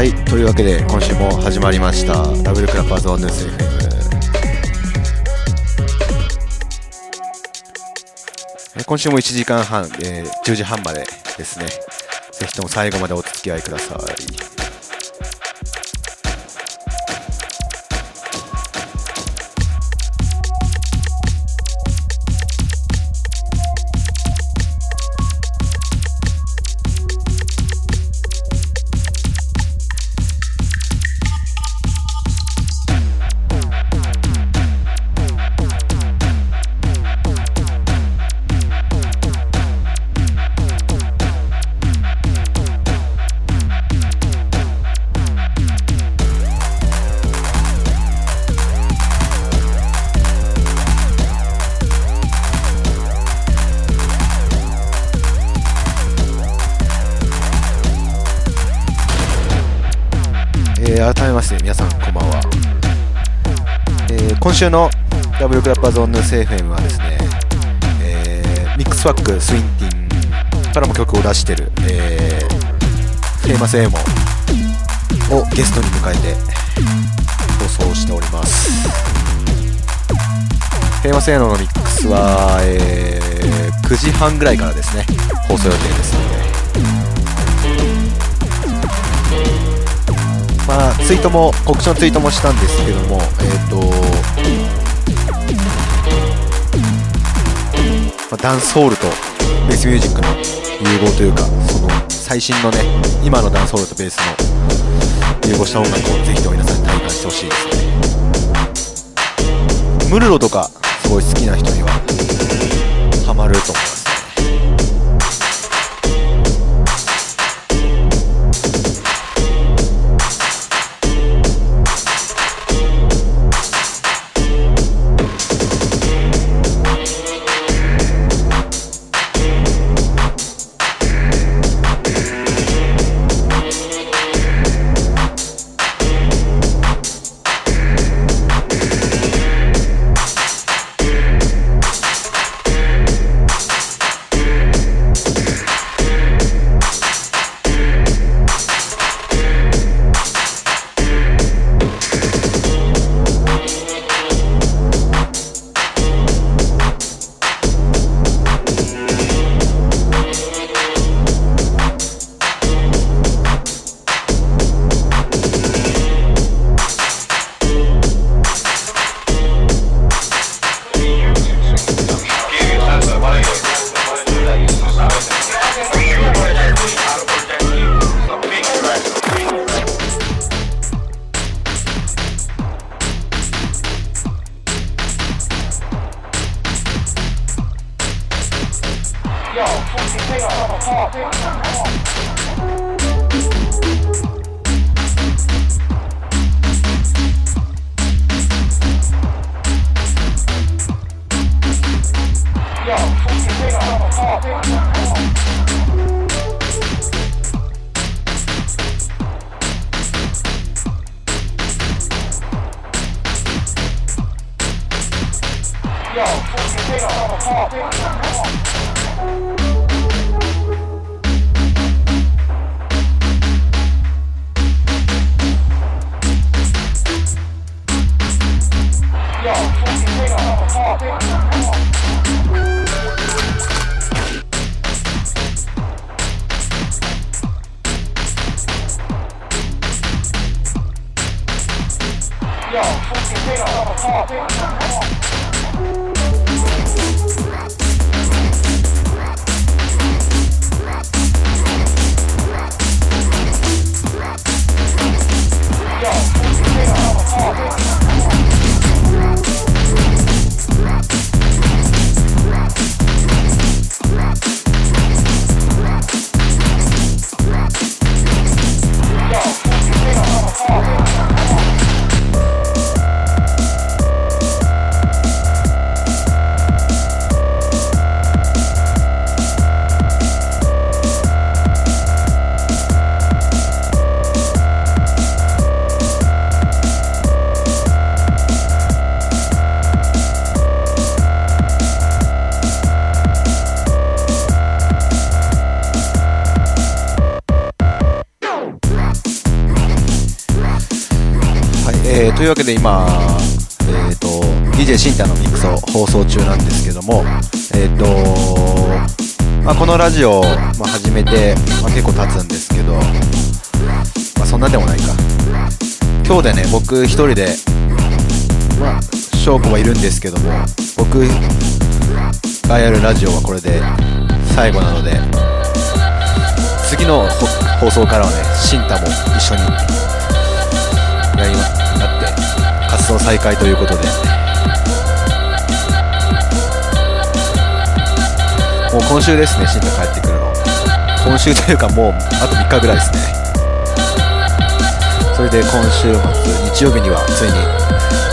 はい、というわけで今週も始まりました。ダブルクラッパーズワンヌース FM 今週も1時間半、えー10時半までですね。ぜひとも最後までお付き合いください。週のダブルクラッパーズオンヌース FM はですね、えーミックスワックスウィンティンからも曲を出してる、えーフェイマスエモをゲストに迎えて放送しております。フェイマスエモのミックスは、えー9時半ぐらいからですね放送予定ですので。まあ、ツイートも告知のツイートもしたんですけども、えっ、と、まあ、ダンスホールとベースミュージックの融合というか、その最新のね、今のダンスホールとベースの融合した音楽をぜひとも皆さんに体感してほしいですね。ムルロとかすごい好きな人にはハマると思います。い、えーというわけで今、えー、と DJ シンタのミックスを放送中なんですけども、えーとまあ、このラジオ、まあ、始めて、まあ、結構経つんですけど、まあ、そんなでもないか。今日でね僕一人でまあ翔子はいるんですけども僕がやるラジオはこれで最後なので次の放送からはねシンタも一緒にやりまやって活動再開ということで。もう今週ですねシンタ帰ってくるの。今週というかもうあと3日ぐらいですね。それで今週末日曜日にはついに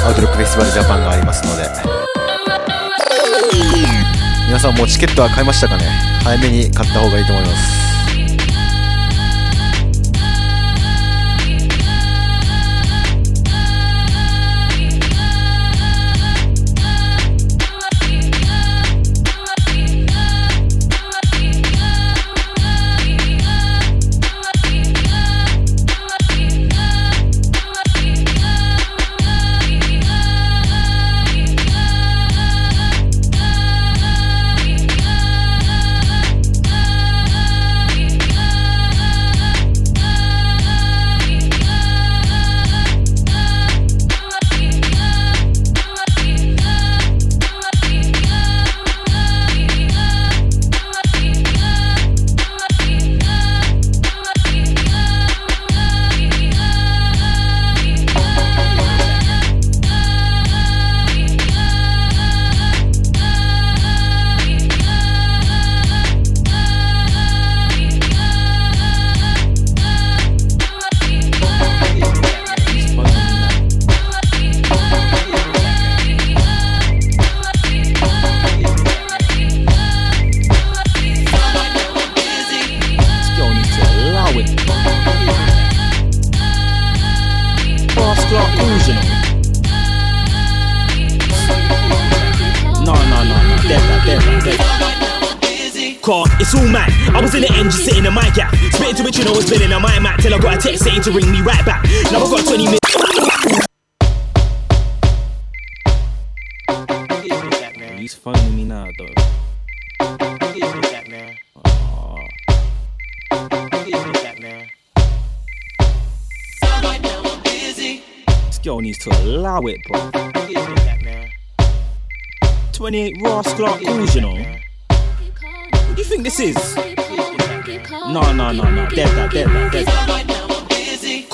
アウトロックフェスティバルジャパンがありますので。皆さんもうチケットは買いましたかね？早めに買った方がいいと思います。It, bro. 28 Ross Clark calls, you know. What do you think this is? No, no, no, no. Dead that, dead that, dead that.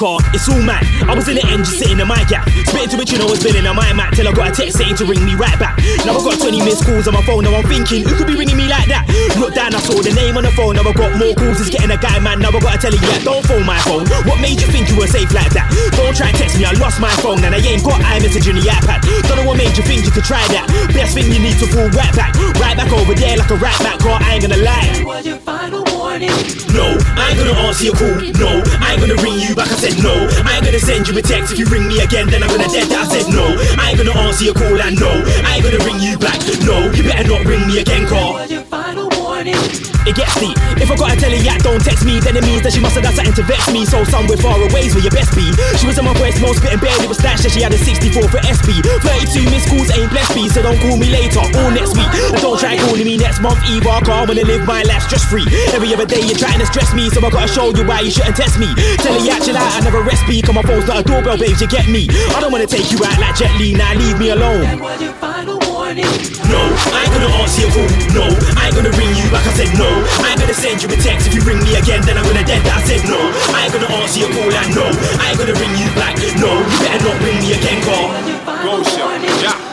Car, it's all mad. I was in the engine sitting in my gap. Spitting to which you know was been in my mat till I got a text saying to ring me right back. Now I got 20 missed calls on my phone, now I'm thinking, who could be ringing me like that? Look down, I saw the name on the phone, now I got more calls, it's getting a guy man. Now I gotta tell you, yeah, don't phone my phone. What made you think you were safe like that? Don't try and text me, I lost my phone, and I ain't got iMessage in the iPad. Don't know what made you think you could try that. Best thing you need to fall right back, right back over there like a right back, girl, I ain't gonna lie. Warning. No, I ain't gonna answer your call. No, I ain't gonna ring you back. I said no. I ain't gonna send you a text if you ring me again. Then I'm gonna dead. I said no. I ain't gonna answer your call. And no, I ain't gonna ring you back. No, you better not ring me again, car. Was. It gets deep. If I gotta tell her, yeah, don't text me, then it means that she must have done something to vex me. So somewhere far away is where your best be. She was in my voice, most spitting barely was snatched, and she had a 64 for SB. 32 missed calls ain't blessed me, so don't call me later or next week. And don't try calling me next month either. I can't wanna live my life stress free. Every other day you're trying to stress me, so I gotta show you why you shouldn't test me. Tell her, chill out, I never rest on my phone's not a doorbell, babes, you get me. I don't wanna take you out like Jet Li, now leave me alone. Was your final warning. No, I ain't gonna answer your call. No, I ain't gonna ring you back. I said no. I ain't gonna send you a text if you ring me again. Then I'm gonna dead. I said no. I ain't gonna answer your call. And no, I ain't gonna ring you back. No, you better not ring me again, call. Was your final Bullshit. warning. Yeah.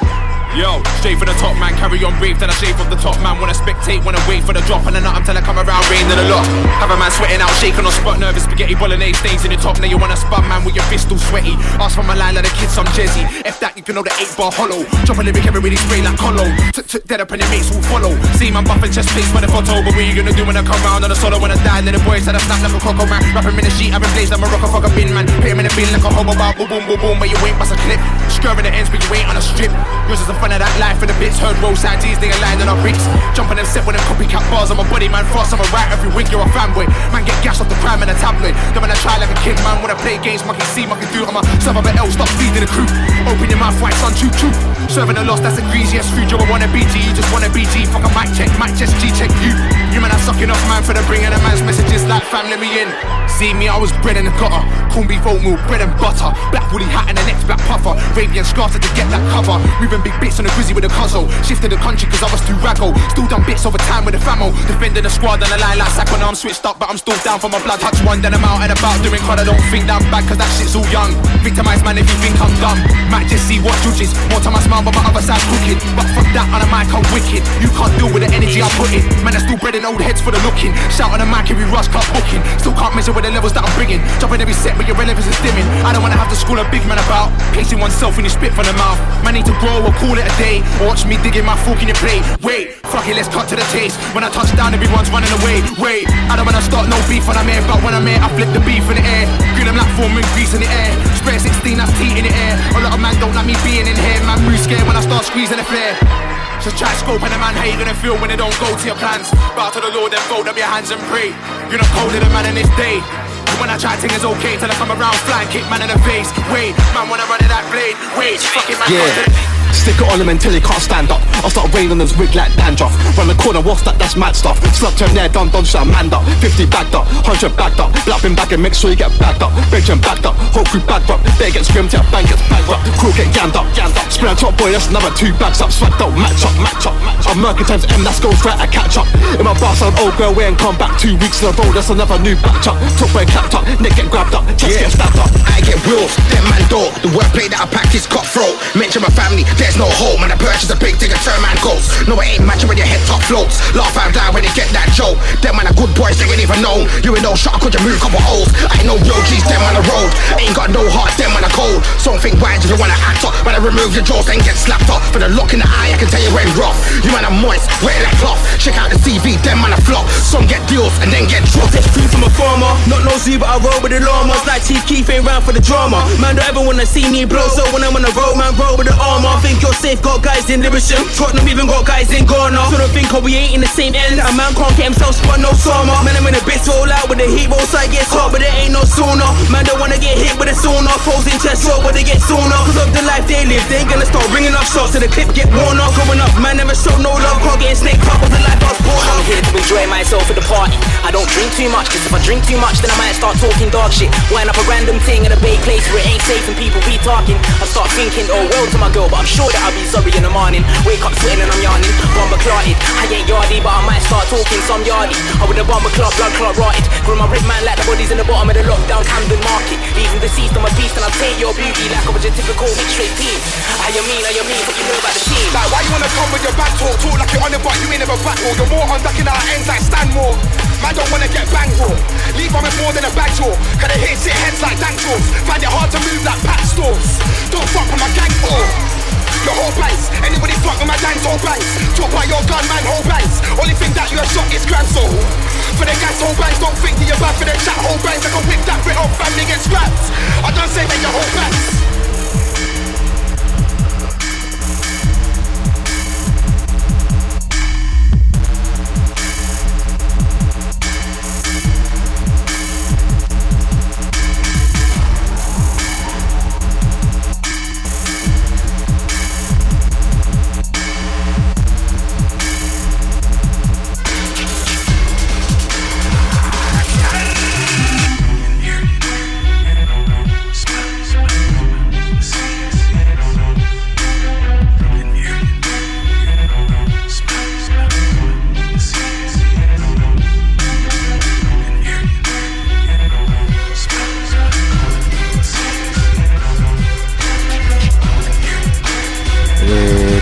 Yo, straight for the top man, carry on brief, then I shave off the top man. Wanna spectate, wanna wait for the drop, and then not until I come around, rain in lot. Have a man sweating out, shaking on spot, nervous spaghetti bolognese stains in the top. Now you wanna spun man with your fist all sweaty. Ask for my line like the kids, some Jezzy. F that, you can know the 8 bar hollow. Drop a lyric, everybody spray like hollow. Took dead up and your mates will follow. See man buffing chest face for the photo, but what you gonna do when I come round on a solo when I die? Then the boys had a snap like a coco man. Rap him in the sheet, I've been blazed like a rocker fucker bin man. Hit him in the bin like a hobo boom boom boom boom, but you ain't bust a clip. Scurving the ends, but you ain't on a strip. Yours is the fun of that life for the bits. Heard roadside they aligned on our bricks. Jumping them set with them copycat bars. I'm a body, man. Frost, I'm a rat every week, you're a fanboy. Man, get gassed off the crime in a tabloid. Then when I try like a kid, man, when I play games, monkey see, monkey do. I'm a sub of L, stop feeding the crew. Open your mouth, white sun, choo choo. Serving the lost, that's a greasy ass food. Yo, I wanna BG, you just wanna BG. Fuck a mic check, mic just G check you. You man, I'm sucking off, man, for the bringing a man's messages like fam, let me in. See me, I was bred in the gutter. Corn beef oatmeal, bread and butter. Black woolly hat and the next black puffer. Arabian scarf to get that cover. Moving big bits on the grizzly with a cuzzo. Shifted the country cause I was too raggo. Still done bits over time with the famo. Defending the squad on the line like Sacco. Now I'm switched up, but I'm still down for my blood. Touch one, then I'm out and about doing crud. I don't think that I'm bad cause that shit's all young. Victimized man if you think I'm dumb. Might just see what judges. More time I smile, but my other side's crooked. But fuck that on a mic, I'm wicked. You can't deal with the energy I put in. Man, I still breading old heads for the looking. Shout on the mic every rush club booking. Still can't measure with the levels that I'm bringing. Dropping every set, but your relevance is dimming. I don't wanna have to school a big man about. Pacing oneself when you spit from the mouth. Man, need to grow or call it a day. Or watch me digging my fork in your plate. Wait, fuck it, let's cut to the taste. When I touch down, everyone's running away. Wait, I don't wanna start no beef when I'm here, but when I'm here, I flip the beef in the air. Green them like foam and grease in the air. Spray 16, that's tea in the air. A lot of man don't like me being in here. Man, move scared when I start squeezing the flare. Just try scoping a man, how you gonna feel when they don't go to your plans? Bow to the Lord, then fold up your hands and pray. You're not colder than man in this day. When I try, thing is okay till I come around, fly and kick man in the face. Wait, man, wanna run it that blade. Wait, fucking man, Yeah. Stick it on him until he can't stand up. I'll start raining on his wig like dandruff. Run the corner, what's that? That's mad stuff. Slap turn there, done, done, shit, man up. 50 bagged up, 100 bagged up. Black bin bagging, make sure you get bagged up. Benjamin bagged up, whole crew bagged up. They get scrimmed, yeah, bank gets bankrupt. Crew get jammed up, jammed up. Spray top boy, that's another two bags up. Sweat out, match up, match up, match up. I'm murking times M, that's goes right, I catch up. In my bar, son, old girl, we ain't come back two weeks in a row. That's another new batch up. Top boy clapped up, neck get grabbed up, chest Yeah. get stabbed up. I get wills, them man door. The wordplay that I pack is cutthroat. Mention my family, there's no home. And I purchase a big digger, turn man goes. No, it ain't matching when your head top floats. Laugh out loud when you get that joke. Them man are good boys, they ain't even know. You no shot, could you move a couple holes? Ain't no real G's, them man a road. Ain't got no heart, them man a cold. Something wide if you wanna act up. When I remove your jaws, then get slapped up. For the look in the eye, I can tell you when rough. You man are moist, wet like cloth. Check out the CV, them man a flop. Some get deals and then get dropped. Free from a farmer, not no zoo, but I roll with the llamas like Chief Keef ain't round for the drama. Man, don't ever wanna see me blow, so when I'm on the road, man, roll with the armor. Think you're safe, got guys in Lewisham, Tottenham even got guys in Ghana. So don't think oh, we ain't in the same end. A man can't get himself spun, no summer. Man, I'm in a bit roll out with the heat, roll side gets hot, but it ain't no sooner. Man, don't wanna get hit but it's sooner. in chest roll, but they get sooner. Cause of the life they live, they ain't gonna start ringing up shots, so the clip get worn off. Growing up, man, never showed no love, can't get snake up with the life I was born I'm here to enjoy myself at the party. I don't drink too much, cause if I drink too much, then I might start talking dog shit. Wind up a random thing in a big place where it ain't safe and people be talking. I start thinking, oh well to my girl, but I'm sure that I'll be sorry in the morning. Wake up sweating and I'm yarning, bomber clotted. I ain't yardy, but I might start talking some yardy. I with a bomber club, blood clot rotted. Grew my rip man like the bodies in the bottom of the lockdown Camden market. Leaving deceased on my beast and I take your beauty like I was your typical mixed race team. How you mean, how you mean, what you know about the team? Like, why you wanna come with your back talk? Talk like you're on it, but you ain't never battle. You're more on ducking our ends like Stanmore. Man don't wanna get banged raw. Leave on with more than a bag draw. Cause they hit sit heads like dank jaws. Find it hard to move like pack stores. Don't fuck with my gang or your whole banks. Anybody fuck with my dance whole banks. Talk about your gun, man, whole banks. Only thing that you have shot is grand soul. For the gas whole banks, don't think that you're bad for the chat whole banks. I can whip that bit off, family get scrapped. I don't say that your whole banks.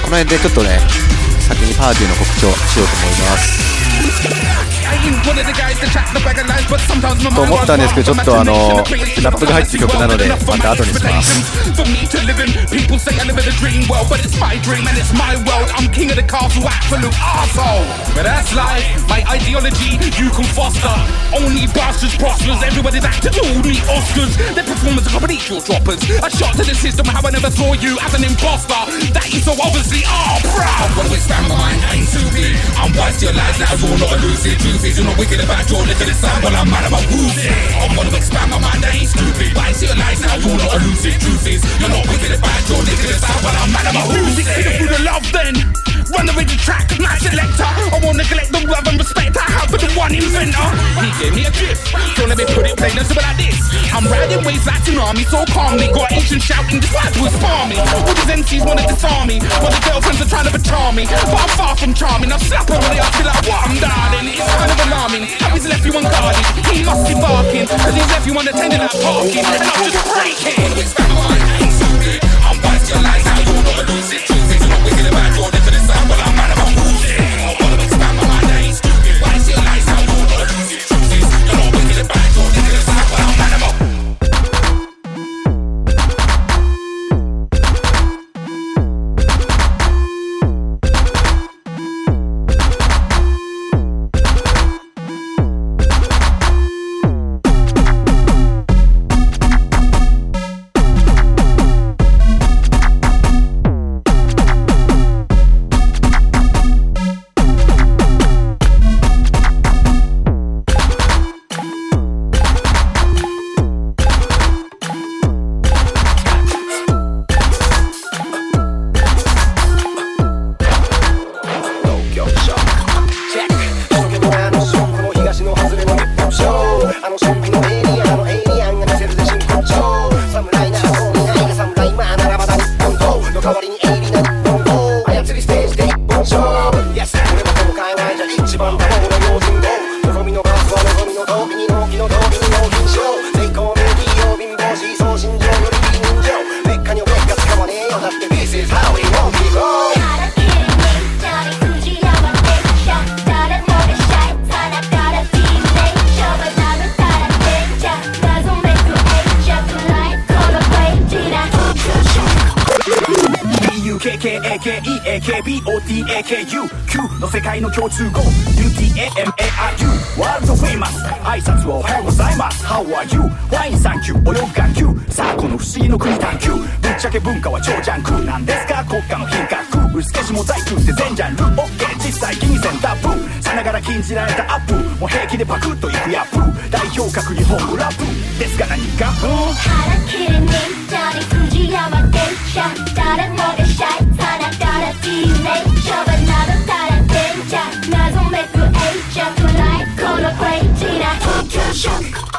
この辺でちょっとね先にパーティーの告知をしようと思います。と思ったんですけどちょっとあのラップが入ってる曲なのでまた後にします For me to live in, people say I live in a dream world, but it's my dream and it's my world. I'm king of the castle, absolute arsehole. But that's life, my ideology you can foster. Only bastards prospers, everybody's acting all the Oscars. Their performance are equal droppers. A shot to the system, how I never saw you as an imposter. That is so obviously, oh, bro. I'm gonna expand my mind, I ain't too big. I'm wise to your lies now, you're not a lucid. Truth is, you're not wicked your live to the sun, but I'm mad about whoozing. I'm gonna expand my mind, I ain't stupid. I see your lies now, you're not lucid. Truth is, you're not wicked your live to the sun, but I'm mad about whoozing. Through the love then. Run the rhythm track, my selector. I won't neglect the love and respect I have for the one inventor. He gave me a gift. Don't let me put it plain and simple like this. I'm riding waves like tsunami, so calmly. Got ancient shouting, this life was farming. All these MCs wanna disarm me. While the girlfriends are trying to charm me. But I'm far from charming. I'll slap her when they ask me like, what I'm darling. It's kind of alarming. How he's left you unguarded. He must be barking. Cause he's left you unattended like parking. And I'm just breaking. I'm to your now you're not a lucid. Truth is, you're not wicked about your ールドフェイマス挨拶をおはようございます。How are you? ワインサンキュー泳ぐ眼球。さあこの不思議の国探求。ぶっちゃけ文化は超ジャンクなんですか国家の品格。薄消しモザイクって全ジャンル。OK 実際気にせんタップさながら禁じられたアップ。もう平気でパクッといくヤップ。代表格日本語ラップ。ですが何か？腹切りにダリ藤山電車誰もがシャイ。さながら D ネイチャー。ショック。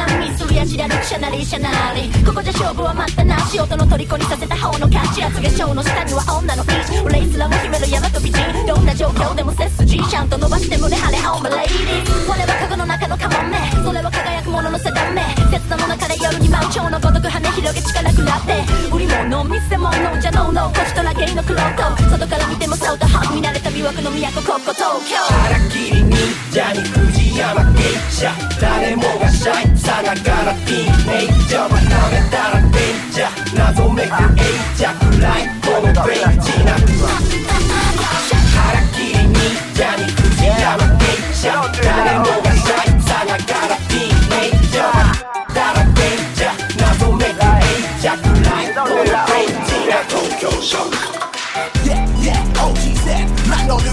花見するやじらるシャナリシャナリここじゃ勝負は待ったなし音の虜にさせた方の勝ち厚化粧の下には女のピーチレイスラも秘める山と美人。どんな状況でも背筋ちゃんと伸ばして胸張れ Oh my lady 我はカゴの中のカモメそれは輝くものの定め切なも中で夜に舞う蝶のごとく羽広げ力くらって。売り物見せ物じゃのうのこちとらゲイのクロート外から見てもそうとハ見慣れた魅惑の都ここ東京。腹切り忍者に藤山芸者誰もがシャイさながらティーンメイジャーは舐めたらデンジャー謎めくエイジャーくらいこのベンチな腹切り忍者に藤山芸者誰もがシャイさながらティーンメイジャーはたらデンジャー謎めくエイジャーくらいこのベンチな東京ショック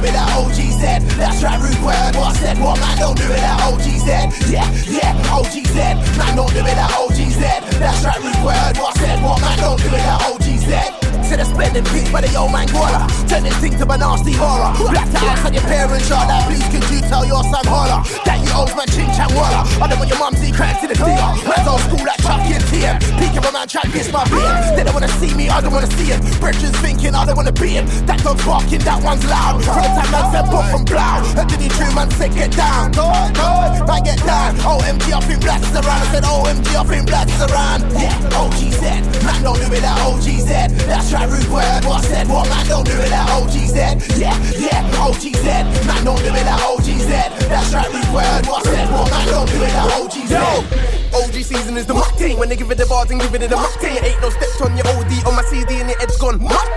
It like OGZ. That's right, rude word. What I said, what man, don't do it like OGZ. Yeah, yeah, OGZ. Man, don't do it like OGZ. That's right, rude word. What I said, what man, don't do it like OGZ. Said I'm spending peak by the old man Guala. Turning things to a nasty horror. Black to ask on your parents shot that Please could you tell your son holler That you owes man ching chang walla. I don't want your mum see cracks in the theater. Man's old school like Chucky and TM Peak of a man try to kiss my beard. They don't wanna see me, I don't wanna see him Bridges thinking I don't wanna be him That dog's barking, that one's loud. From the time man said put from blow And did he true man said get down? Go on, man get down. OMG up in blacks around. I said OMG up in blacks around. Yeah, OG said Man don't do it like OG said That's right, What I said, what man don't do it like OG said Yeah, yeah, OG said Man don't do it like OG said That's What I said, what man don't do it like OG said OG season is the muck thing. When they give it the bars and give it the muck. Ain't no steps on your OD on my CD and your edge gone muck.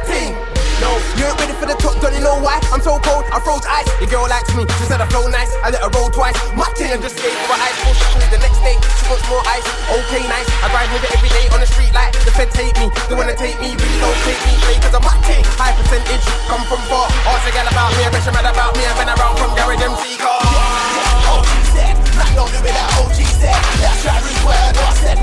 No, you ain't ready for the top, don't you know why? I'm so cold, I froze ice. Your girl likes me, she said I flow nice. I let her roll twice. Muck thing and just skate for ice. Push through the next day, she wants more ice. Okay, nice. I grind with it every day on the street like the feds hate me. They wanna take me, relocate me, straight cause I'm muck thing. High percentage, come from far. Ask a gal about me, I bet you mad about me. I've been around from garage MC car.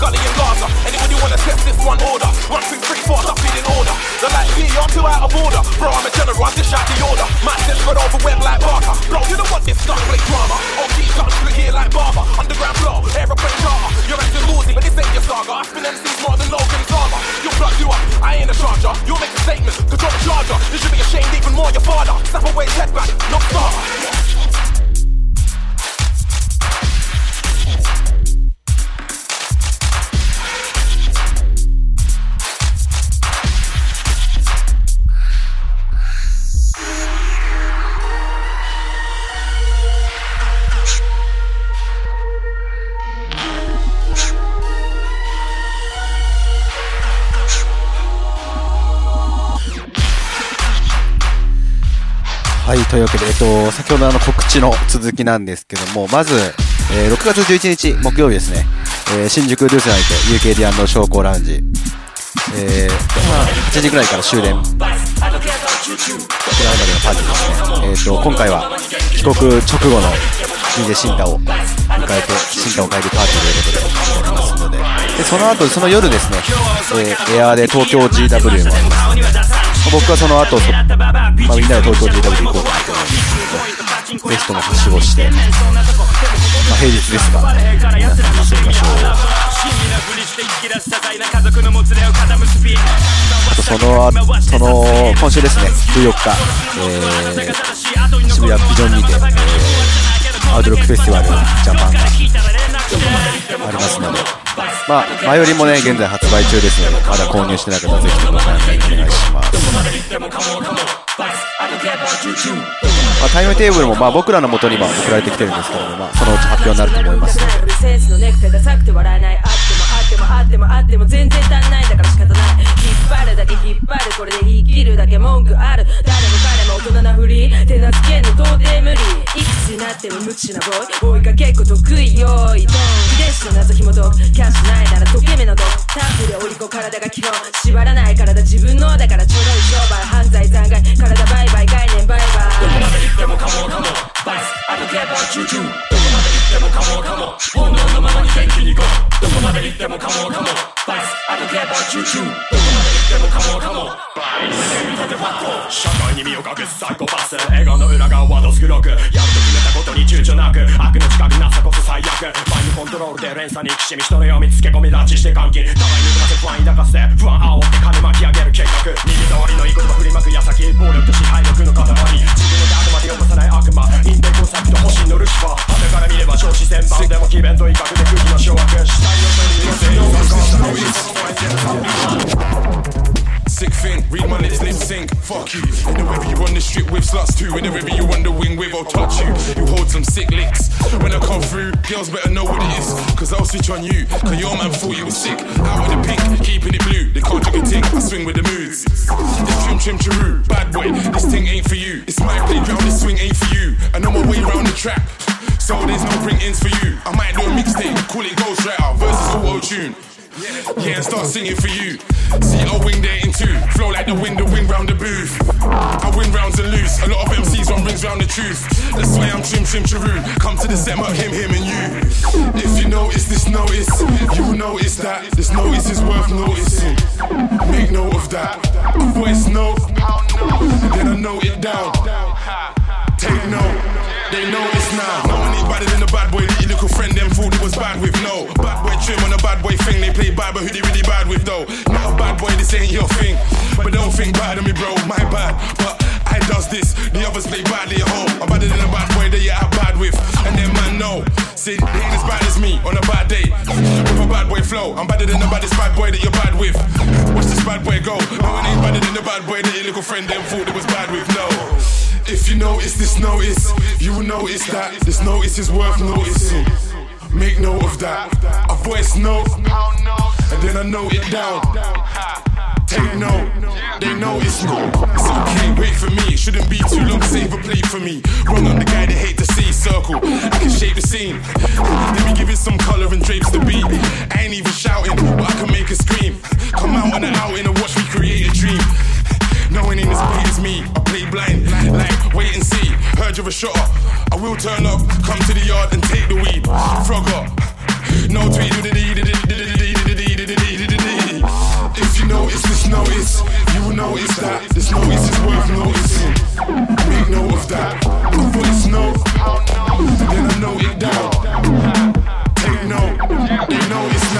Gully and Gaza. Anybody wanna test this one order? One, two, three, four, stop in order. They're like, B, you're too out of order. Bro, I'm a general, I dish out the order. Man, just spread over web like Barker. Bro, you don't want this stuff like drama. OG guns through here like Barber. Underground flow, aeroplane charter. You're acting losing, but this ain't your saga. I spin MCs more than Logan Sama. You'll plug you up, I ain't a charger. You'll make a statement, control the charger. You should be ashamed even more your father. Snap away his head back, no starter. というわけで、えっと、先ほどあの告知の続きなんですけども、まず、えー6月11日木曜日ですね、えー新宿ドゥースナイト UKD& 商工ラウンジ、えーまあ、8時ぐらいから終電、こちらまでのパーティーですね。えっ、と、今回は帰国直後の DJ 新太を迎えて、新太を迎えるパーティーということでおりますので、で、その後、その夜ですね、えーエアーで東京 GW もあります。僕はその後、そまあ、みんなで東京 GW 行こうと思うんですけど、ぜひともはしごして、まあ、平日ですが、皆さん遊びましょう。あとその後、その、今週ですね、14日、えー、渋谷ビジョンにて、えー、アウトロックフェスティバルジャパンがありますので、まあ、前よりもね、現在発売中ですので、まだ購入してない方はぜひともご覧お願いします。まあ、タイムテーブルも、まあ、僕らの元には送られてきてるんですけども、まあ、そのうち発表になると思いますので、ってもあってもあっても全然足んないだから仕方ない引っ張るだけ引っ張るこれで生きるだけ文句ある誰も彼も大人なふり手なつけんの到底無理いくつになっても無知なボーイ追いかけっこ得意用意ドン遺伝子の謎紐解くキャッシュないなら溶け目の毒タップで折り子体が基本縛らない体自分のだからちょろい商売犯罪残骸体バイバイ概念バイバイどこまで行ってもかもかも。バイス。I don't care about you too どこまで行ってもかもかも本能のままに元気に行こうどこまで行ってもカモンカモ。ンバイス I don't care about you too どこまで行ってもカモンカ社会に身を隠すサイコパス笑顔の裏側はどす黒くやると決めたことに躊躇なく悪の近くなさこそ最悪マインドコントロールで連鎖にきしみ人の読みつけ込み拉致して監禁互いにませ不安抱かせ不安煽って金巻き上げる計画耳障りのいい言葉振りまく矢先暴力と支配力の塊自分のであくまで起こさない悪魔インテコンサクト星のルシファー派から見れば少子千番でも詭弁と威嚇で空気の掌握死体の処理の Sick thing, read my lips, lip sync. Fuck you. In the you on the strip with sluts too. In the river, you on the wing with, I'll touch you. You hold some sick licks. When I come through, girls better know what it is. Cause I'll switch on you. Cause your man thought you was sick. Out with the pink, keeping it blue. They can't drink a tick, I swing with the moods. This trim, trim, chiru. Bad boy, this thing ain't for you. It's my playground, this swing ain't for you. I know my way round the track. So there's no bring ins for you. I might do a mixtape, call it Ghostwriter versus auto tune. Yeah, and start singing for you. See, I'll wing there in two. Flow like the wind, the wing round the booth. I win rounds and lose. A lot of MCs run rings round the truth. That's why I'm trim, trim, chiru. Come to the set, mark him, him, and you. If you notice this notice, you will notice that this notice is worth noticing. Make note of that. A voice note, then I note it down. Take note, they know it's now. No ain't better than the bad boy that friend them thought it was bad with. No, bad boy trim on a bad boy thing. They play bad, but who they really bad with though? Not a bad boy, this ain't your thing. But don't think bad of me, bro. My bad, but I does this. The others play badly at home. I'm better than a bad boy that you have bad with. And then man know, see, they ain't as bad as me on a bad day. With a bad boy flow, I'm better than the baddest bad boy that you're bad with. Watch this bad boy go. No one ain't better than the bad boy that your little friend them thought it was bad with. No. If you notice this notice, you will notice that this notice is worth noticing. Make note of that. A voice note, and then I note it down. Take note, they know it's no. So okay, wait for me. It shouldn't be too long. Save a plate for me. Wrong on the guy that hate to see circle. I can shape the scene. Let me give it some color and drapes the beat. I ain't even shouting, but I can make a scream. Come out on the outing and watch me create a dream. No one ain't as big as me. I play blind, like wait and see. Heard you're a shotter. I will turn up, come to the yard and take the weed. Frog up. No tweet. If you notice this notice, you will notice that this notice is worth noticing. Make note of that. A voice note, then I note it down. Take note, they notice now.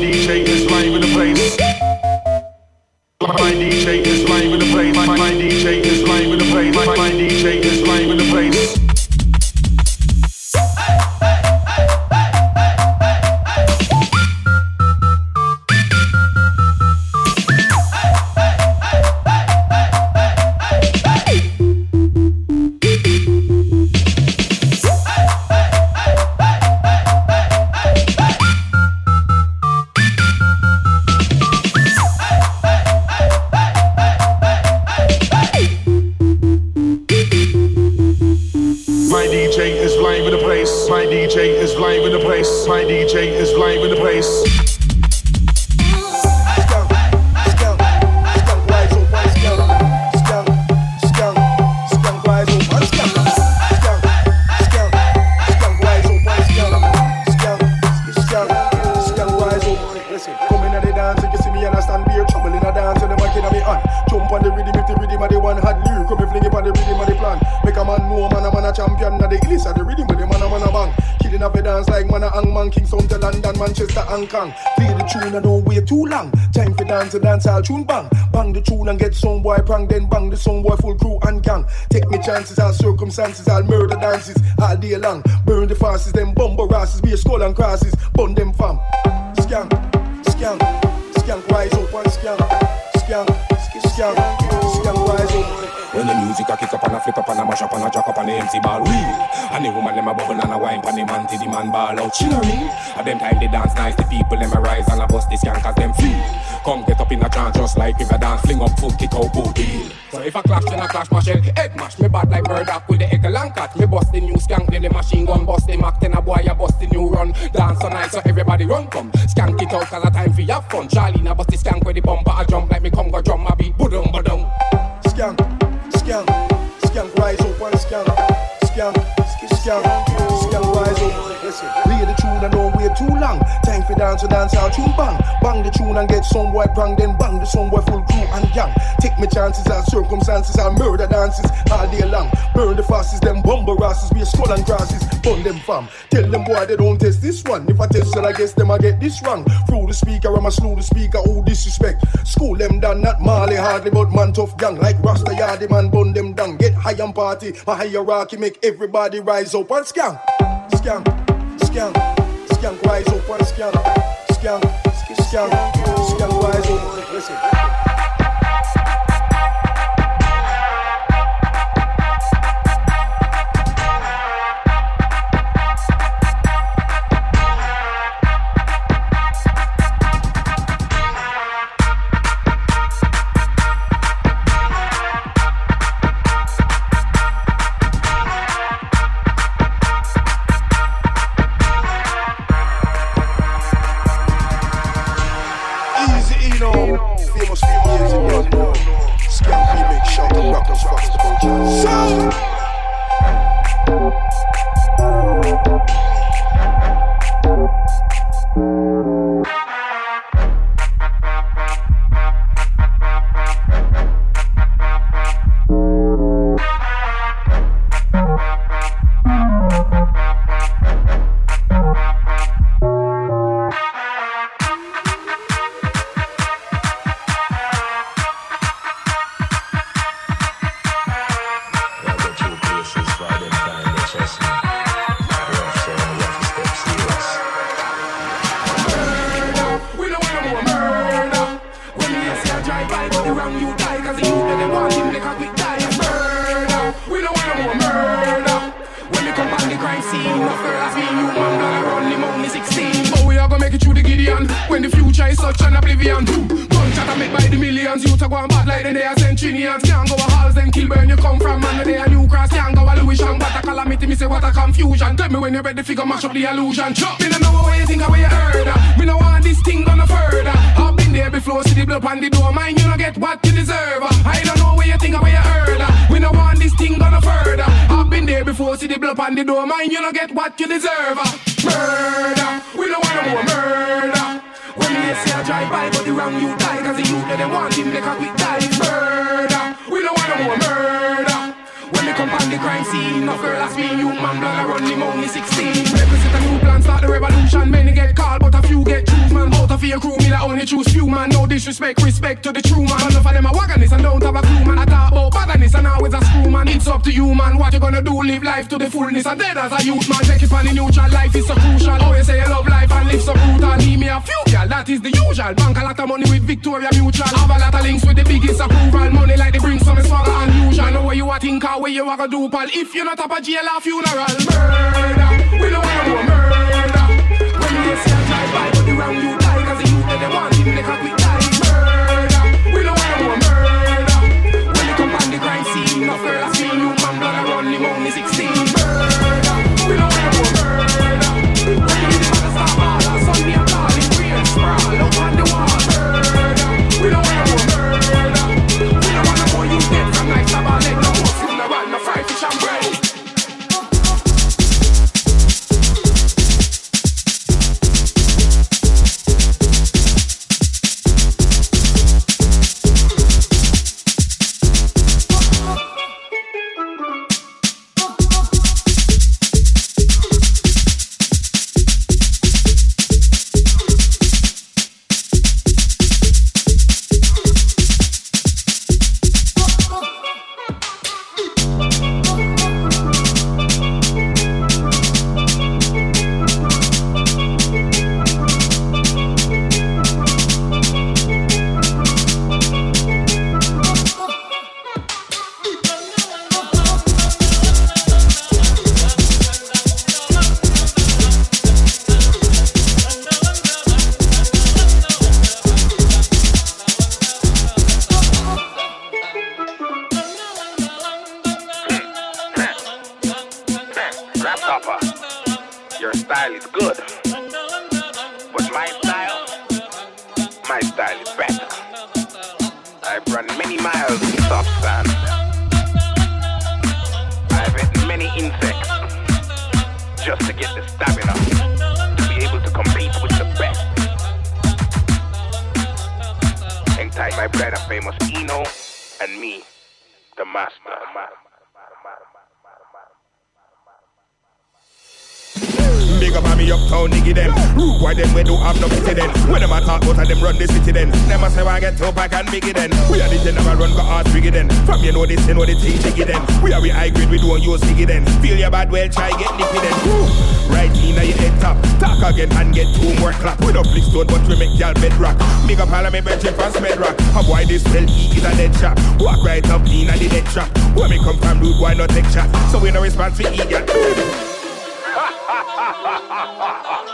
circumstances, all murder dances all day long. Burn the fastest, them bumper rasses, be a skull and crosses, bun them fam. Skank, skank, skank rise up and skank, skank, skank, skank rise up. When the music a kick up and a flip up and a mash up and a jack up and the MC ball wheel And the woman them a bubble and a wine pan the man till the man ball out. Chillery At them time they dance nice, the people them a rise and a bust this skank as them feel Come get up in a trance just like if a dance fling up foot kick out boot heel So if I clash then I clash mash head head mash Me bad like Murdoch with the eagle and cat. Me bust the new skank then the machine gun bust the Mac. Then a boy a bust the new run. Dance so nice so everybody run come. Skank it out cause a time for have fun. Charlie now bust the skank with the bumper and don't wait too long. Time for dance to dance out tune bang. Bang the tune and get some boy prang, then bang the some boy full crew and gang. Take me chances as circumstances, I'll murder dances all day long. Burn the fastest, them bumble rasses, be a skull and crosses, Burn them fam. Tell them boy they don't test this one. If I test it, I guess them I get this wrong. Through the speaker, I'm a slew the speaker, oh disrespect. School them done, not Marley hardly, but man tough gang. Like Rasta Yardy man, bun them down. Get high and party, my hierarchy make everybody rise up and skank. Skank, skank, skank rise up and skank. Skank, skank, skank rise up. Listen. Man. I talk about badness and it's a screw, man. It's up to you, man. What you gonna do? Live life to the fullness. And dead as a youth, man. Take it on the neutral. Life is so crucial. Oh, always say you love life and live so brutal. Leave me a few, girl. That is the usual. Bank a lot of money with Victoria Mutual. Have a lot of links with the biggest approval. Money like they bring some swagger unusual. Know where you a think or where you a go do, pal. If you're not up a jail or funeral, murder. We don't want no murder. When you see a drive by, but the wrong you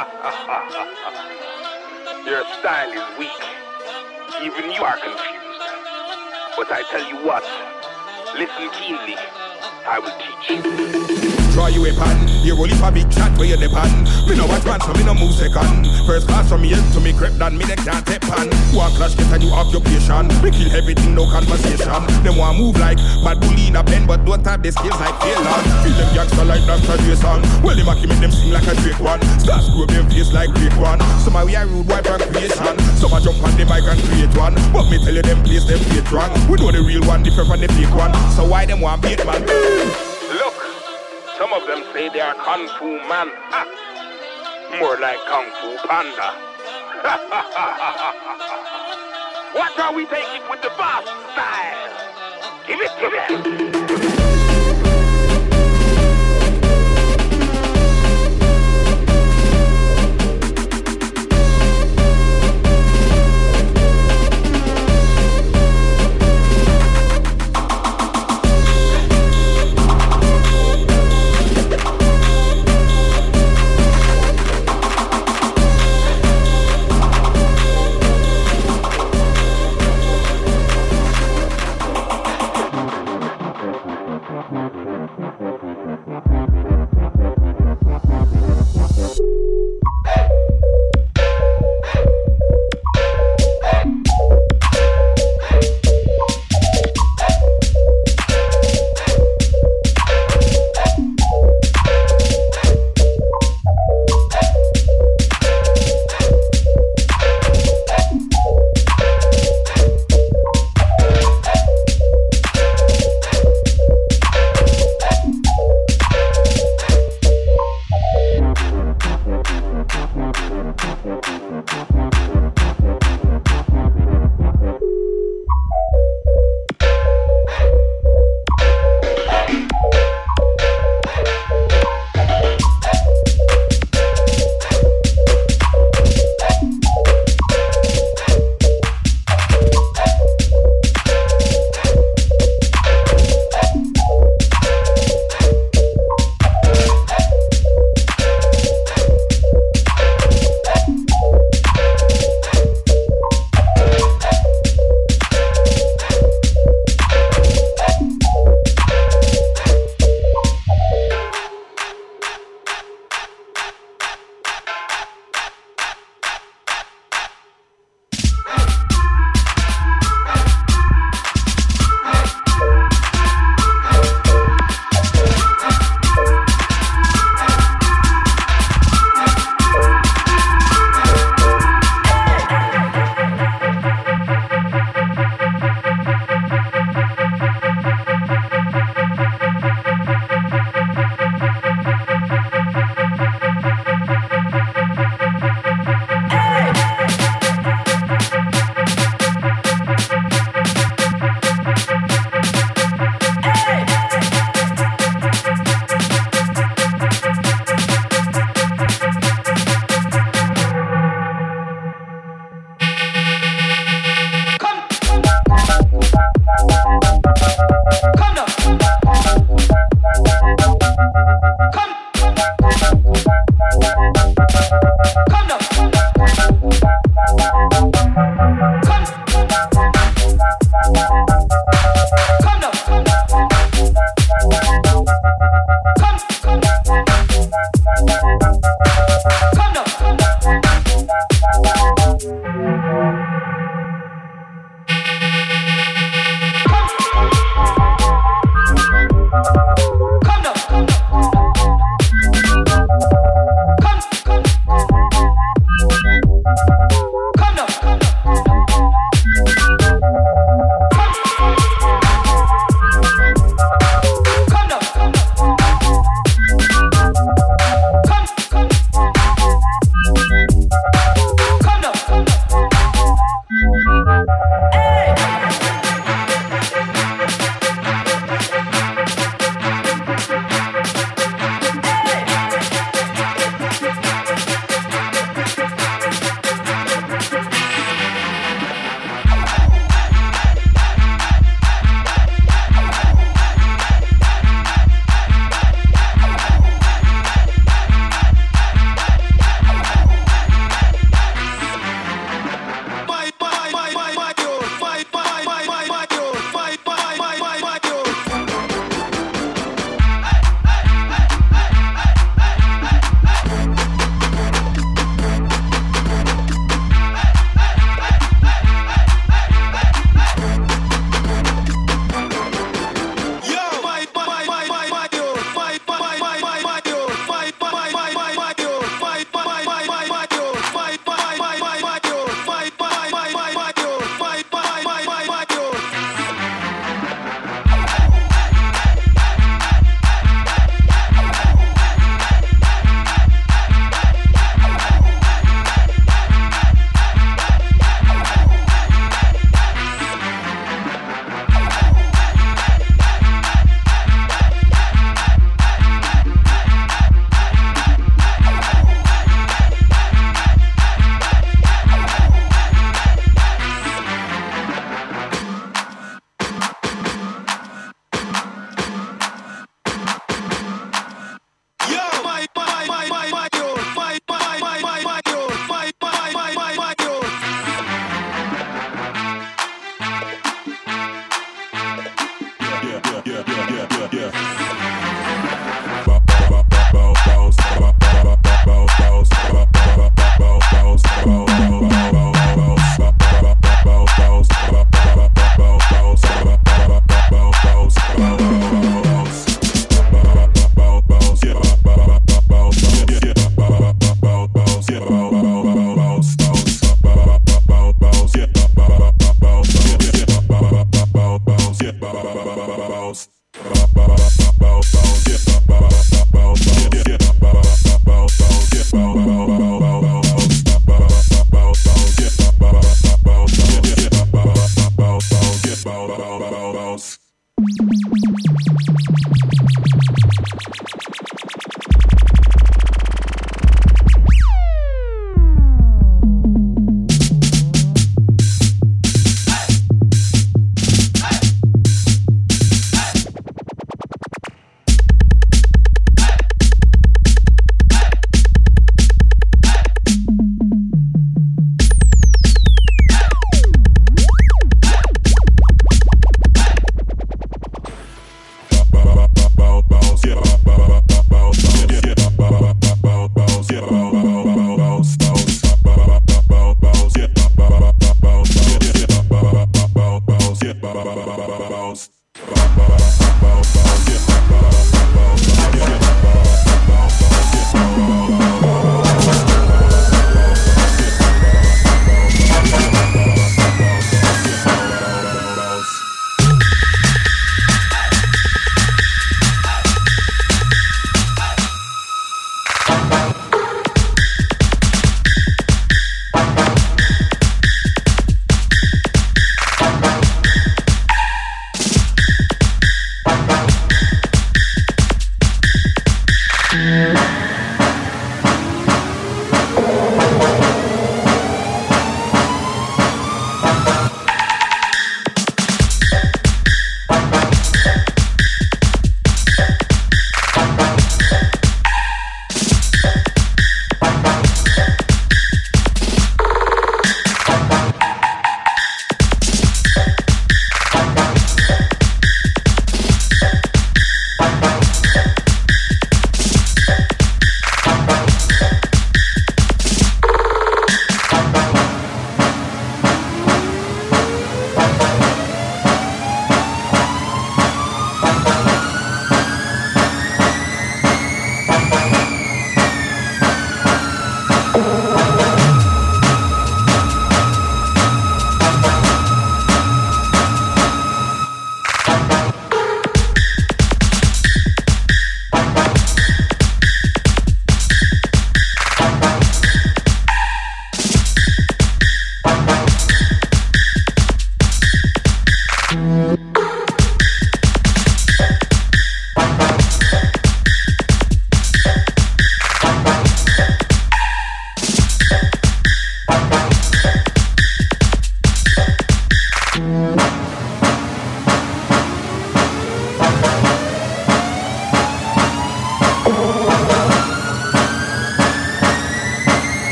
Your style is weak. Even you are confused. But I tell you what, listen keenly. I will teach you. Draw you a pan, you roll if a big chat where you the pan. Me no watch man, so me no move second. First class from me head to me crep down, me neck can't take pan. One clash get a new occupation. We kill everything, no conversation. Them want move like bad bully in a pen, but don't have the skills like Phelan. Feel them gangster like Dr. Song. Well, them make them sing like a Drake one. Start screw them face like Drake one. Some a we a rude wipe and creation. Some a jump on the mic and create one. But me tell you them place them plate wrong. We know the real one different from the fake one. So why them want beat man? Some of them say they are Kung Fu man. Ha! More like Kung Fu panda. Watch how we take it with the boss style. Give it to them.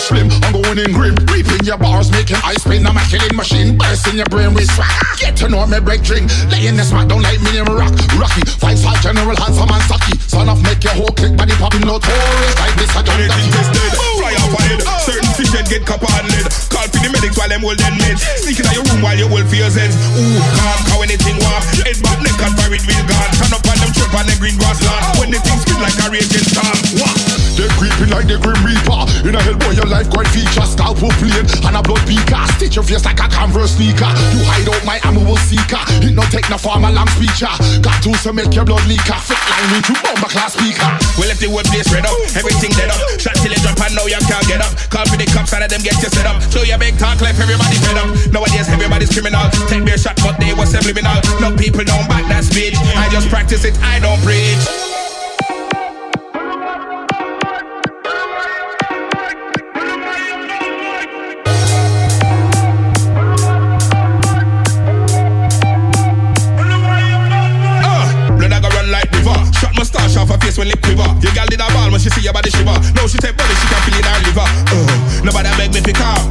Slim. I'm going in grim. Reaping your bars, making ice spin. I'm a killing machine. Bursting your brain with swag. Get to know me, break drink. Laying the smack down like medium rock. Rocky. Five star general, handsome and stocky. Son of make your whole click body popping notorious. Like this, I don't Anything tested, off ahead. Certain fish get copper and lead. Call for the medics while them hold them meds. Sneaking out your room while you hold for your heads. Ooh, calm, cow anything walk. Head back, neck and fire it real gone. Turn up on them trip on the green grass lawn. When the thing spin like a raging storm. What? They creeping like the Grim Reaper. In a hellboy, your life quite feature. Scalpel plane and a blood beaker. Stitch your face like a Converse sneaker. You hide out my ammo seeker. It no take no form a long speecher. Got to so make your blood leaker. Fit line into bomber class speaker. We left the whole place spread up, everything dead up. Shot till it drop and now you can't get up. Call for the cops and let them get you set up. Show your big talk left everybody fed up. Nowadays everybody's criminal. Take me a shot but they was subliminal. No people don't back that speech. I just practice it, I don't preach. Uh, when lip quiver. Your gal did a ball when she see your body shiver. Now she take body, she can feel it in her liver. Uh, nobody beg me. Talk about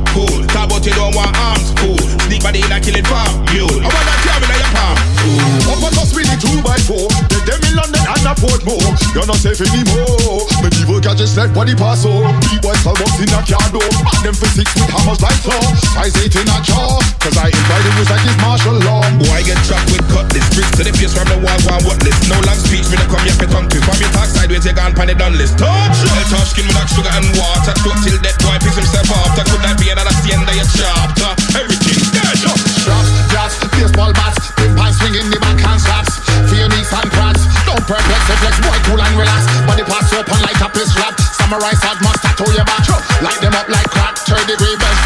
you don't want arms, cool. Sneak body a killing farm, mule. I want a Portmore. You're not safe anymore. Medieval gadgets left body pass boys call box in a car door. Them six with hammers like saw. Size eight in a jaw. Cause I invited was like this martial law. Boy, I get trapped with cutlass. Bricks to the face from the walls, one what list. No long speech, me no come here for tongue twist. From your talk sideways, you gone pan the done list. Touch! Well, tough skin with that sugar and water. Cook till that boy picks himself off. That could not be another end of your chapter. Uh. Everything dead. Uh. Straps, jazz, baseball bats. Perplex the flex, boy, cool and relax. Body pass open like a piss rap. Samurai sword must tattoo your back. Light them up like crack. Third degree bells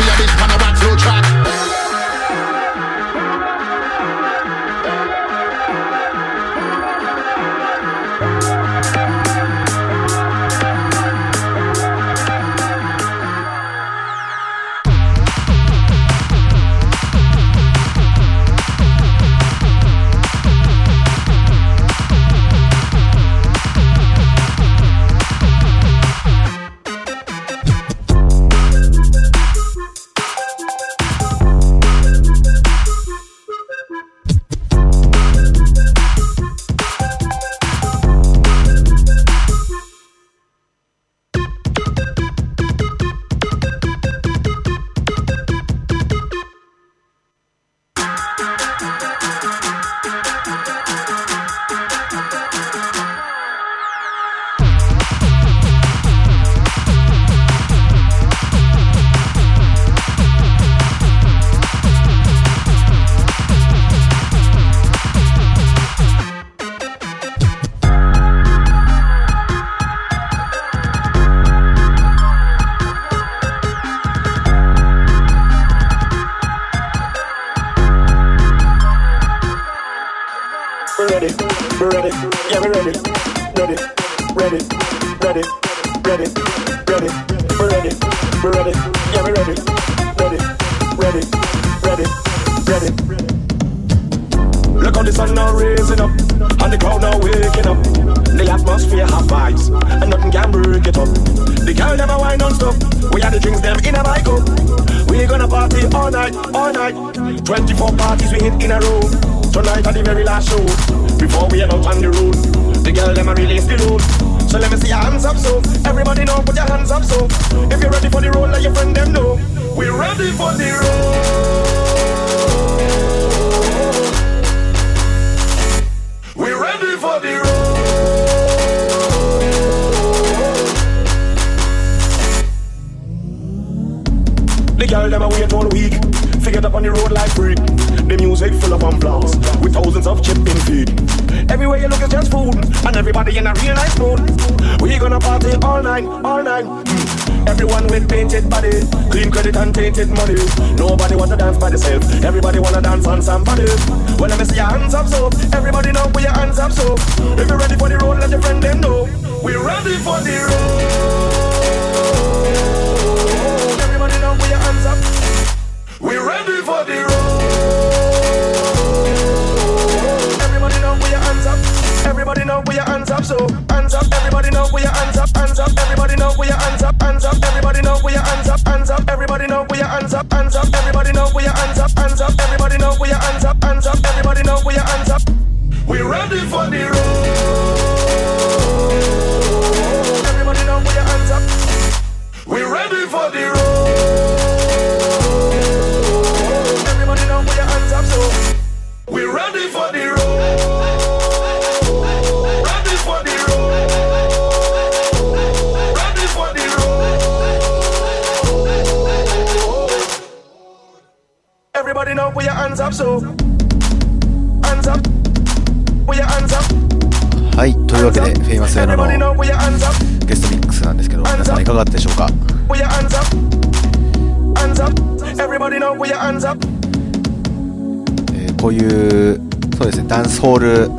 ソウル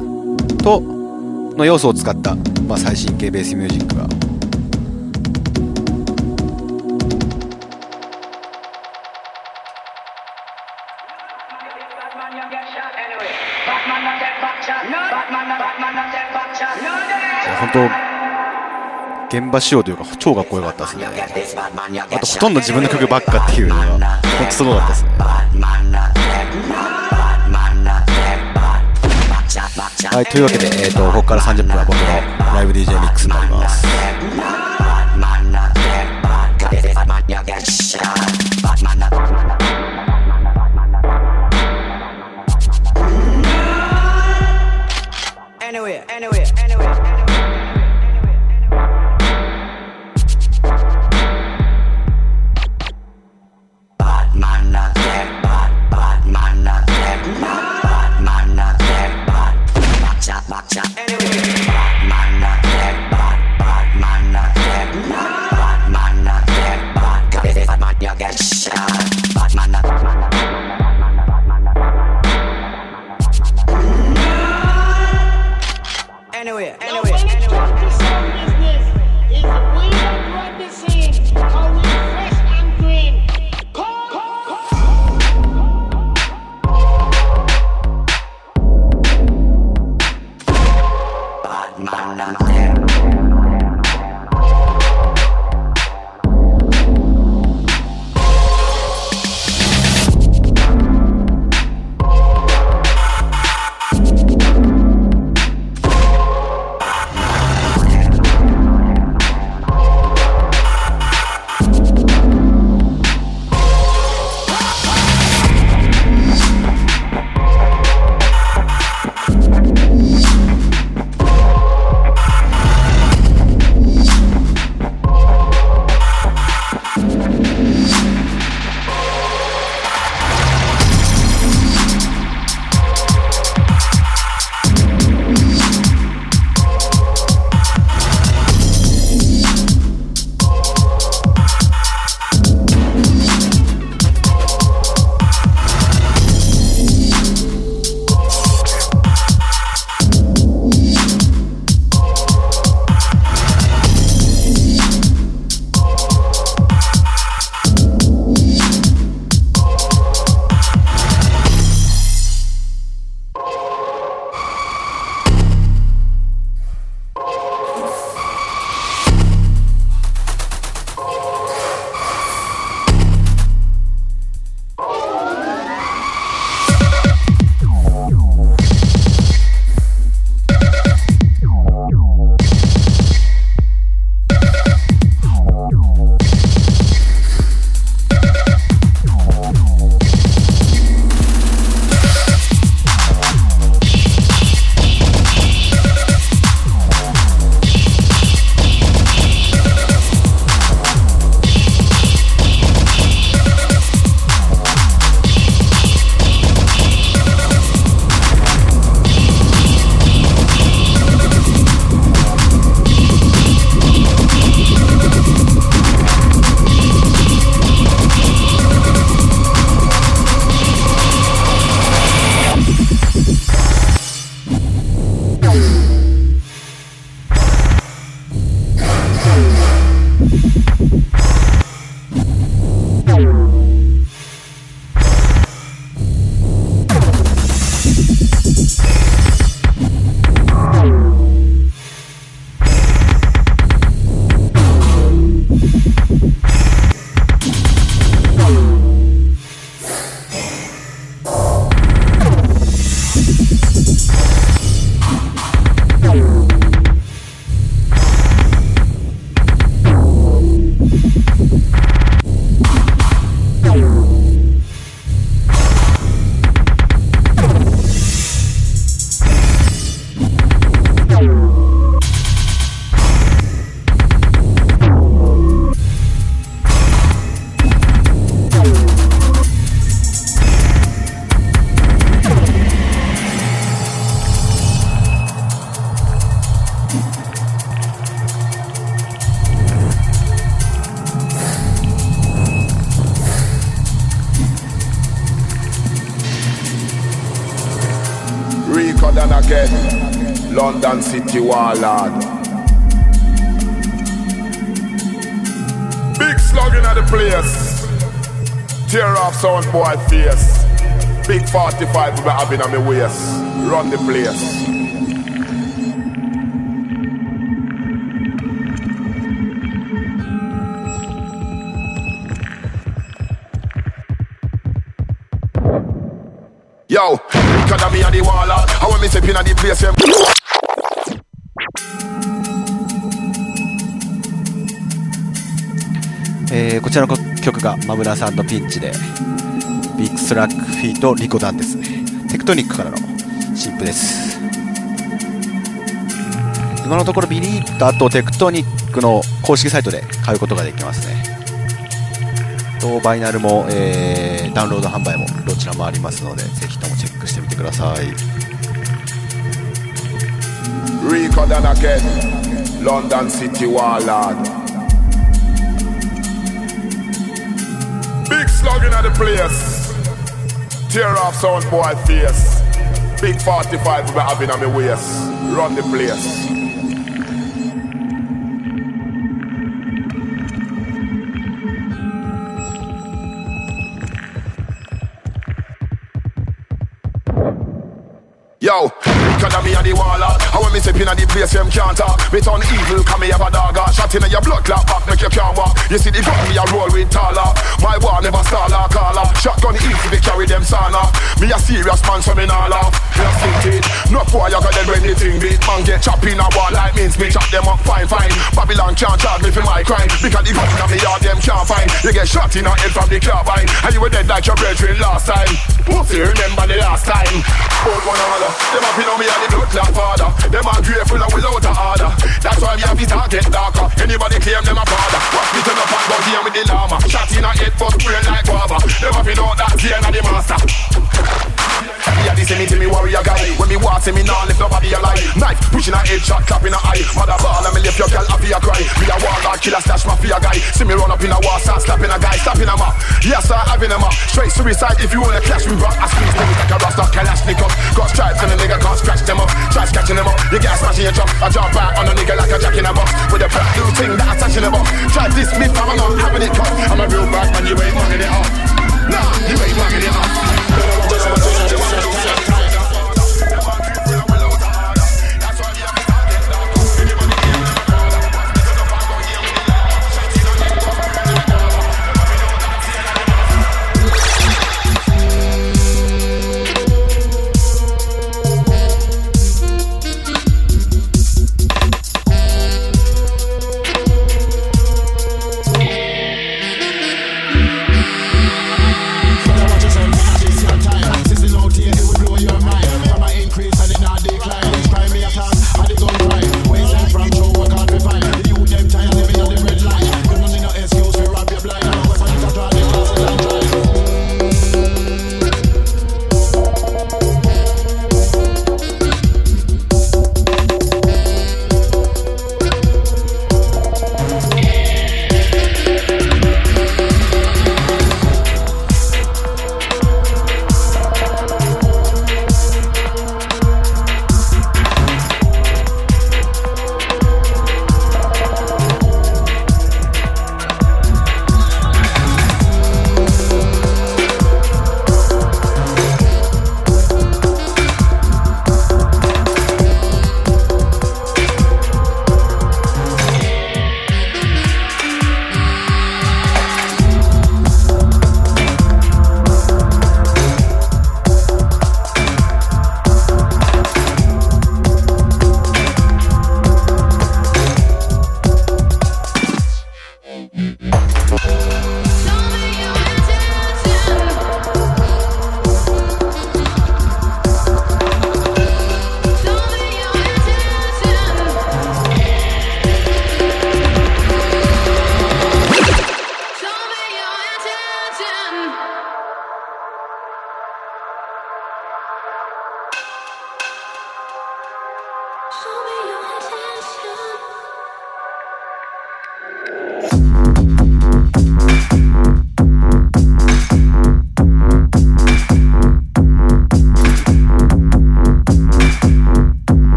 との要素を使った、まあ、最新系ベースミュージックが。本当現場仕様というか超かっこよかったですね。あとほとんど自分の曲ばっかっていうのが本当すごかったですね。はい、というわけで、えー、とここから30分は僕のライブ DJ ミックスになります。City Warlord. Big slugging at the place. Tear off sound boy face. Big 45 we having on my waist. Run the place. Yo, because of the waller. I want me step in the place. えーこちらの曲がマムラさんのピンチでビッグスラックフィートリコダンですテクトニックからの新譜です今のところビリータとテクトニックの公式サイトで買うことができますねとバイナルも、えーダウンロード販売もどちらもありますのでぜひともチェックしてみてください Recording again. London City Warlord. Slugging at the place. Tear off sound boy face. Big 45 we having on my waist. Run the place. Yo, because me and the waller. I want me step in at the place them can't talk. Me turn evil, come me have a dagger. Ah, shot in your blood clot back, make you can't walk. You see the gun me a roll with taller. My war never stall or caller. Shotgun easy to carry them sana. Me a serious man, so me nah laugh. Me a it. No boy, you got them when the thing beat. Man get chopped in a wall like mince. Me chop them up fine, fine. Babylon can't charge me for my crime. Because the gun in me yard them can't find. You get shot in a head from the carbine. And you were dead like your brethren last time. Pussy, remember the last time. Old one another. Them a pin on me and the blood clot father. Them a grateful and without a order. That's why me have to target darker. Anybody claim them a father. Watch me turn up and go here with the llama. Shot in a head for brain like guava. A pin out that Zane and the master. Yeah, this me to me warrior guy. When me walk, say me nah lift nobody alive. Knife pushing a head shot, clapping a eye. Mother ball and me lift your girl happy a cry. Me a warlord, killer stash mafia guy. See me run up in a war, start slapping a guy, slapping him up. Yes, sir, having him up. Straight suicide if you wanna clash me rock. I squeeze things like a rasta Kalashnikov. Got stripes and a nigga can't scratch them up. Try scratching them up. You get a smashing your jump. I jump back on a nigga like a jack in a box. With a brand new thing that I touch in a box. Try this me, fam, I'm not having it cut. I'm a real bad man, you ain't mugging it up. Nah, you ain't mugging it up.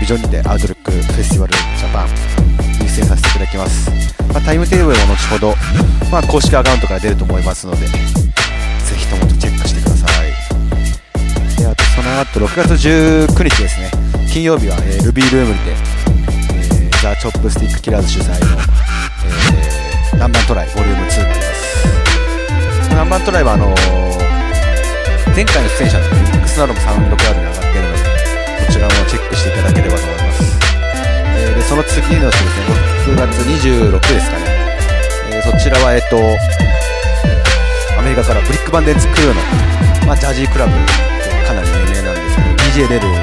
ビジョンにてアウトルックフェスティバルジャパン優先させていただきます、まあ、タイムテーブルも後ほど、まあ、公式アカウントから出ると思いますのでぜひともチェックしてください。であとその後6月19日ですね。金曜日は、えールビールームにて、えーザ・チョップスティックキラーズ主催の、えー南蛮トライボリューム2になります。南蛮トライはあのー前回の出演者のミックスなどもサウンドクラウドに上がっているのでちらもチェックしていただければと思います、えーでその次の週ですね。6月26ですかね、えーそちらはえっとアメリカからブリックバンデンツクルーの、まあ、ジャージークラブかなり有名なんですけど DJ レルの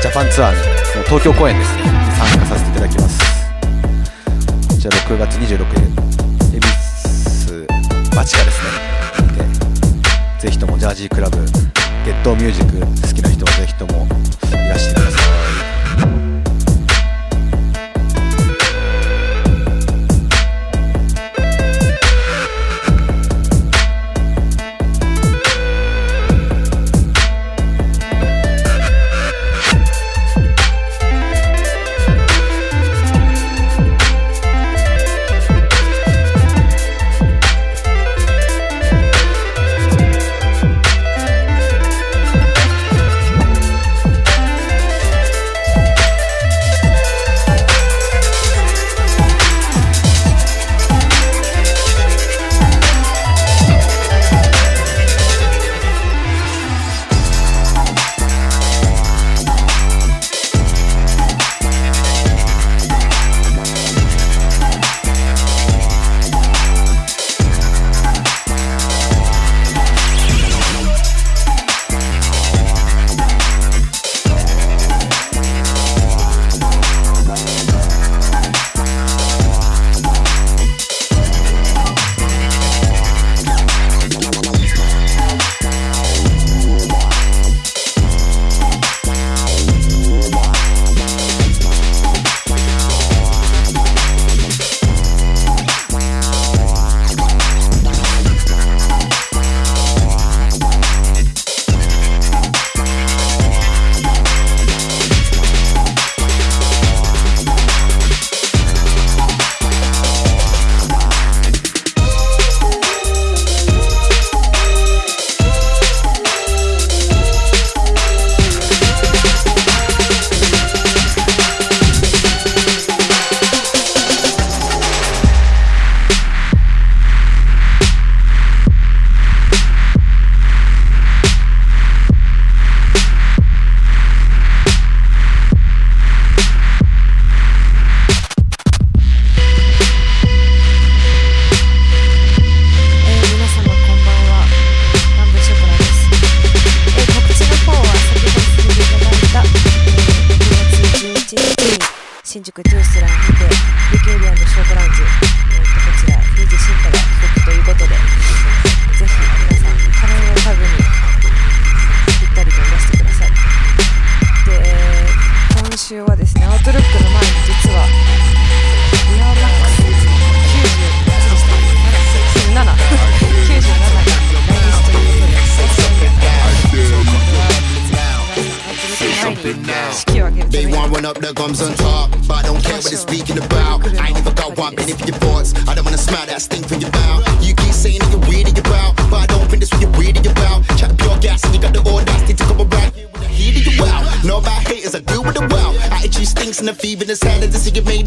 ジャパンツアーにの東京公演ですね。参加させていただきます。こちら6月26日恵比寿町がですねぜひともジャージークラブゲットミュージック好きな the gums on top, but I don't care what they're speaking about. I ain't even got one penny for your thoughts. I don't wanna smell that stink from your mouth. You keep saying that you're weird in your about, but I don't think that's what you're weird in your about. Chat pure gas and you got the audacity to come around here with the heat of your wow. No about haters, I deal with the wow. Attitude stinks and the fever in head. And to see you made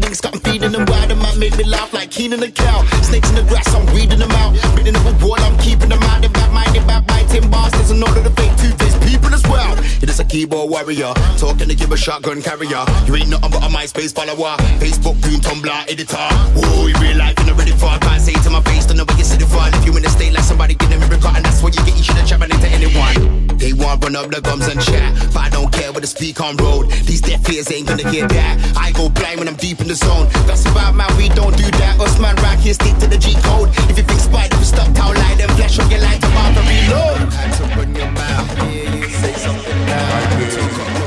keyboard warrior, talking to give a shotgun carrier. You ain't nothing but a MySpace follower, Facebook goon, Tumblr editor. Whoa, you real life, you're not ready for. I can't say it to my face, don't know what you said it for. If you in the state like somebody getting me record, and that's what you get. You shouldn't chat into anyone. They want run up the gums and chat. But I don't care what the speak on road. These deaf ears ain't gonna hear that. I go blind when I'm deep in the zone. That's about man, we don't do that. Us man round here stick to the G code. If you think spider was stuck out like them, flash on your light about to reload. Had to run your mouth, yeah, you say something now.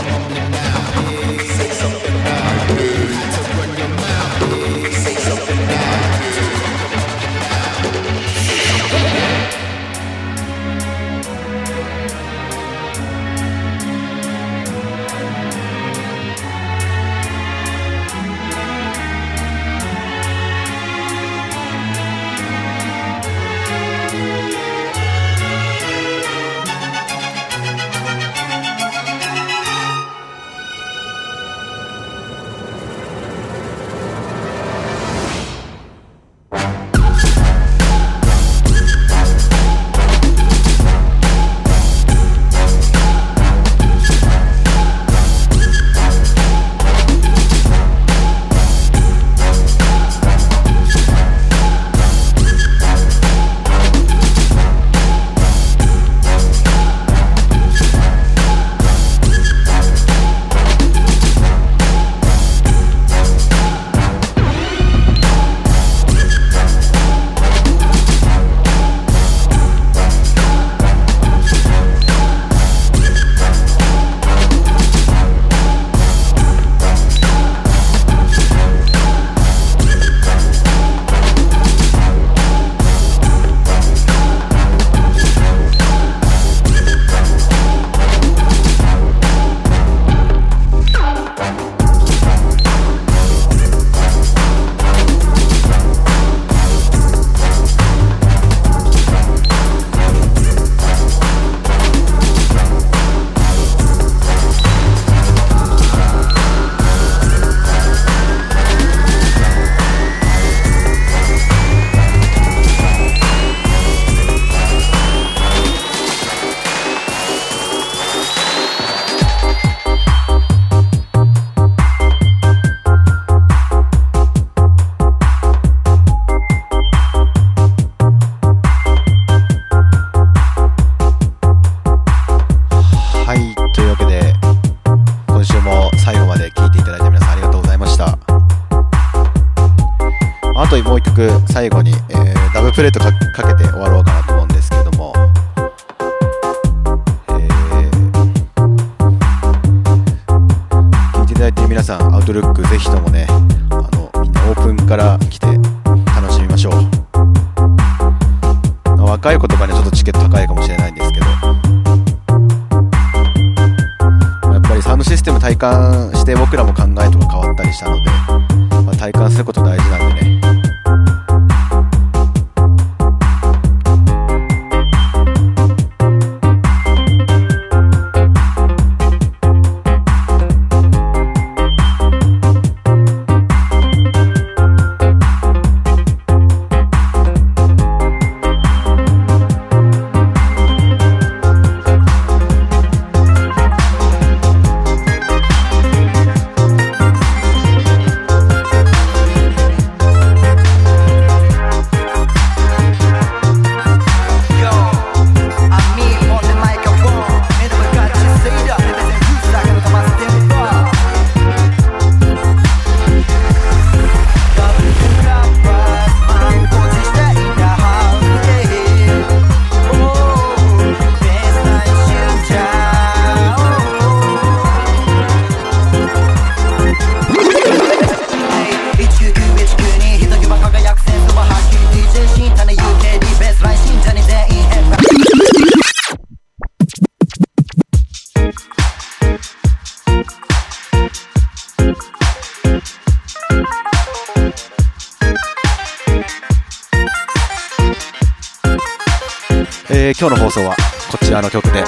えー今日の放送はこちらの曲で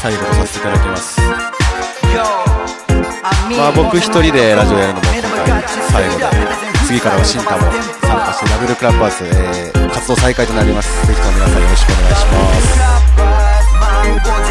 最後とさせていただきます。まあ僕一人でラジオやるのも今回最後で次からは新太も参加してダブルクラッパーズ、えー活動再開となります。ぜひとも皆さんよろしくお願いします。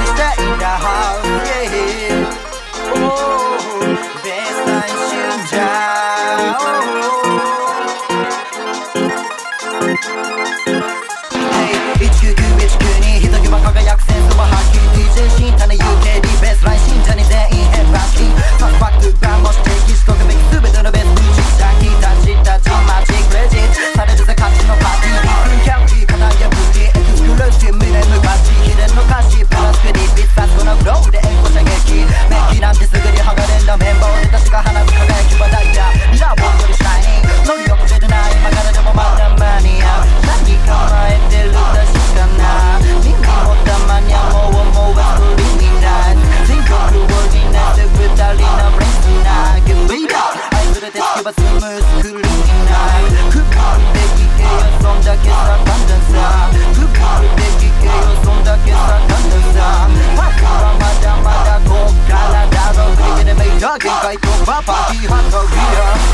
Party hat Rasier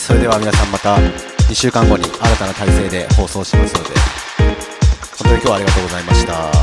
それでは皆さんまた2週間後に新たな体制で放送しますので本当に今日はありがとうございました。